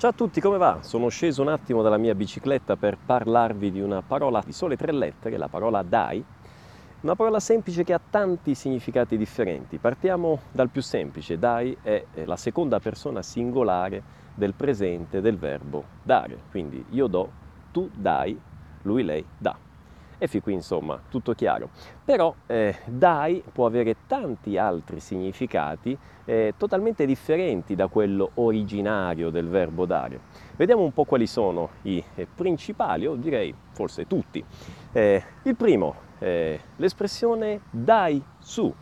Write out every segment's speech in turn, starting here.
Ciao a tutti, come va? Sono sceso un attimo dalla mia bicicletta per parlarvi di una parola di sole tre lettere, la parola dai. Una parola semplice che ha tanti significati differenti. Partiamo dal più semplice. Dai è la seconda persona singolare del presente del verbo dare. Quindi io do, tu dai, lui, lei dà e fin qui insomma tutto chiaro. Però eh, dai può avere tanti altri significati eh, totalmente differenti da quello originario del verbo dare. Vediamo un po' quali sono i eh, principali, o direi forse tutti. Eh, il primo, eh, l'espressione dai su.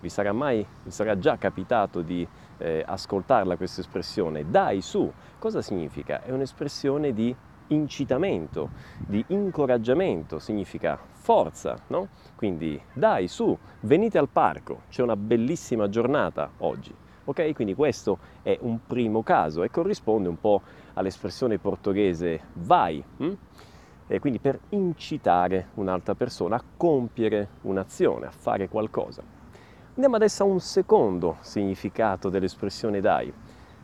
Vi sarà mai, vi sarà già capitato di eh, ascoltarla questa espressione? Dai su. Cosa significa? È un'espressione di incitamento, di incoraggiamento, significa forza, no? Quindi dai su, venite al parco, c'è una bellissima giornata oggi. Ok? Quindi questo è un primo caso e corrisponde un po' all'espressione portoghese vai. Hm? E quindi per incitare un'altra persona a compiere un'azione, a fare qualcosa. Andiamo adesso a un secondo significato dell'espressione dai.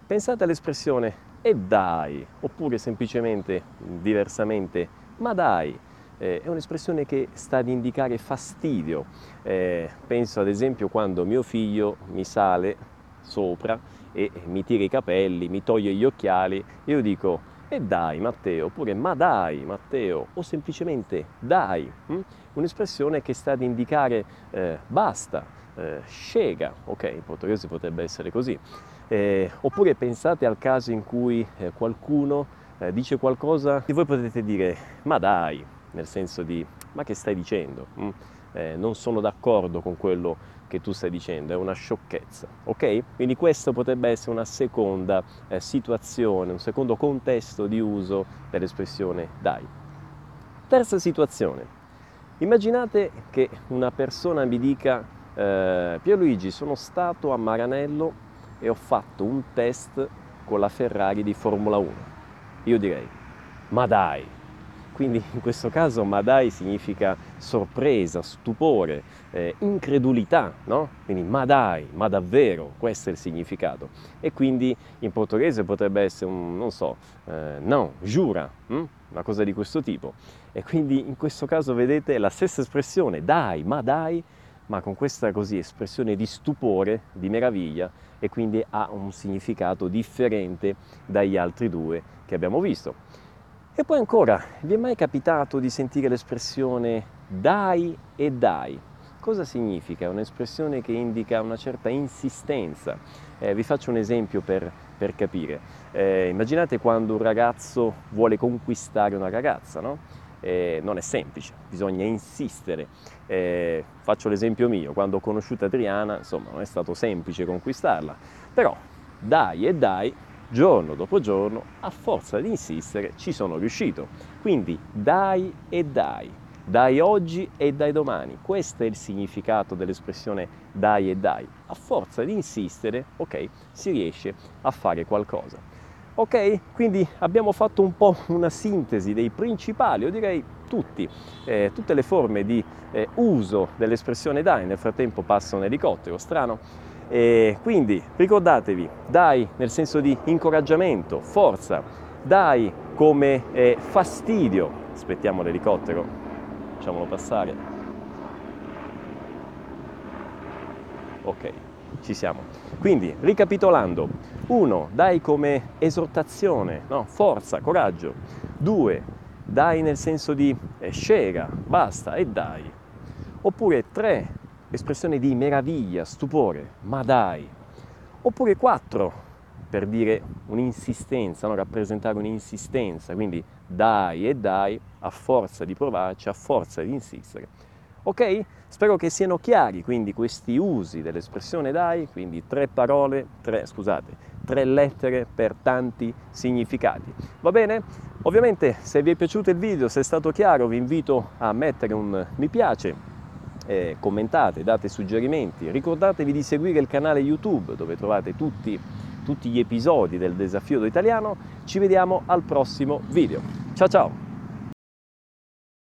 Pensate all'espressione e dai, oppure semplicemente, diversamente, ma dai. Eh, è un'espressione che sta ad indicare fastidio. Eh, penso ad esempio quando mio figlio mi sale sopra e mi tira i capelli, mi toglie gli occhiali, io dico e dai Matteo, oppure ma dai Matteo, o semplicemente dai. Hm? Un'espressione che sta ad indicare eh, basta, eh, scega, ok, in portoghese potrebbe essere così. Eh, oppure pensate al caso in cui eh, qualcuno eh, dice qualcosa e voi potete dire ma dai, nel senso di ma che stai dicendo? Mm? Eh, non sono d'accordo con quello che tu stai dicendo, è una sciocchezza, ok? Quindi questa potrebbe essere una seconda eh, situazione, un secondo contesto di uso dell'espressione dai. Terza situazione, immaginate che una persona mi dica eh, Pierluigi sono stato a Maranello e ho fatto un test con la Ferrari di Formula 1. Io direi, ma dai! Quindi in questo caso ma dai significa sorpresa, stupore, eh, incredulità, no? Quindi ma dai, ma davvero, questo è il significato. E quindi in portoghese potrebbe essere un, non so, eh, no, giura, hm? una cosa di questo tipo. E quindi in questo caso vedete la stessa espressione, dai, ma dai, ma con questa così espressione di stupore, di meraviglia e quindi ha un significato differente dagli altri due che abbiamo visto. E poi ancora, vi è mai capitato di sentire l'espressione dai e dai? Cosa significa? È un'espressione che indica una certa insistenza. Eh, vi faccio un esempio per, per capire. Eh, immaginate quando un ragazzo vuole conquistare una ragazza, no? Eh, non è semplice, bisogna insistere. Eh, faccio l'esempio mio, quando ho conosciuto Adriana, insomma, non è stato semplice conquistarla, però dai e dai, giorno dopo giorno, a forza di insistere, ci sono riuscito. Quindi dai e dai, dai oggi e dai domani. Questo è il significato dell'espressione dai e dai. A forza di insistere, ok, si riesce a fare qualcosa. Ok? Quindi abbiamo fatto un po' una sintesi dei principali, o direi tutti, eh, tutte le forme di eh, uso dell'espressione dai, nel frattempo passa un elicottero, strano. E quindi ricordatevi, dai nel senso di incoraggiamento, forza, dai come eh, fastidio, aspettiamo l'elicottero, facciamolo passare. Ok, ci siamo. Quindi, ricapitolando, 1. Dai come esortazione, no? forza, coraggio. 2. Dai nel senso di eh, scega, basta e dai. Oppure 3. Espressione di meraviglia, stupore, ma dai. Oppure 4. Per dire un'insistenza, no? rappresentare un'insistenza, quindi dai e dai a forza di provarci, a forza di insistere. Ok? Spero che siano chiari quindi questi usi dell'espressione dai, quindi tre parole, tre, scusate, tre lettere per tanti significati. Va bene? Ovviamente se vi è piaciuto il video, se è stato chiaro, vi invito a mettere un mi piace, eh, commentate, date suggerimenti, ricordatevi di seguire il canale YouTube dove trovate tutti, tutti gli episodi del desafio d'italiano. Ci vediamo al prossimo video. Ciao ciao!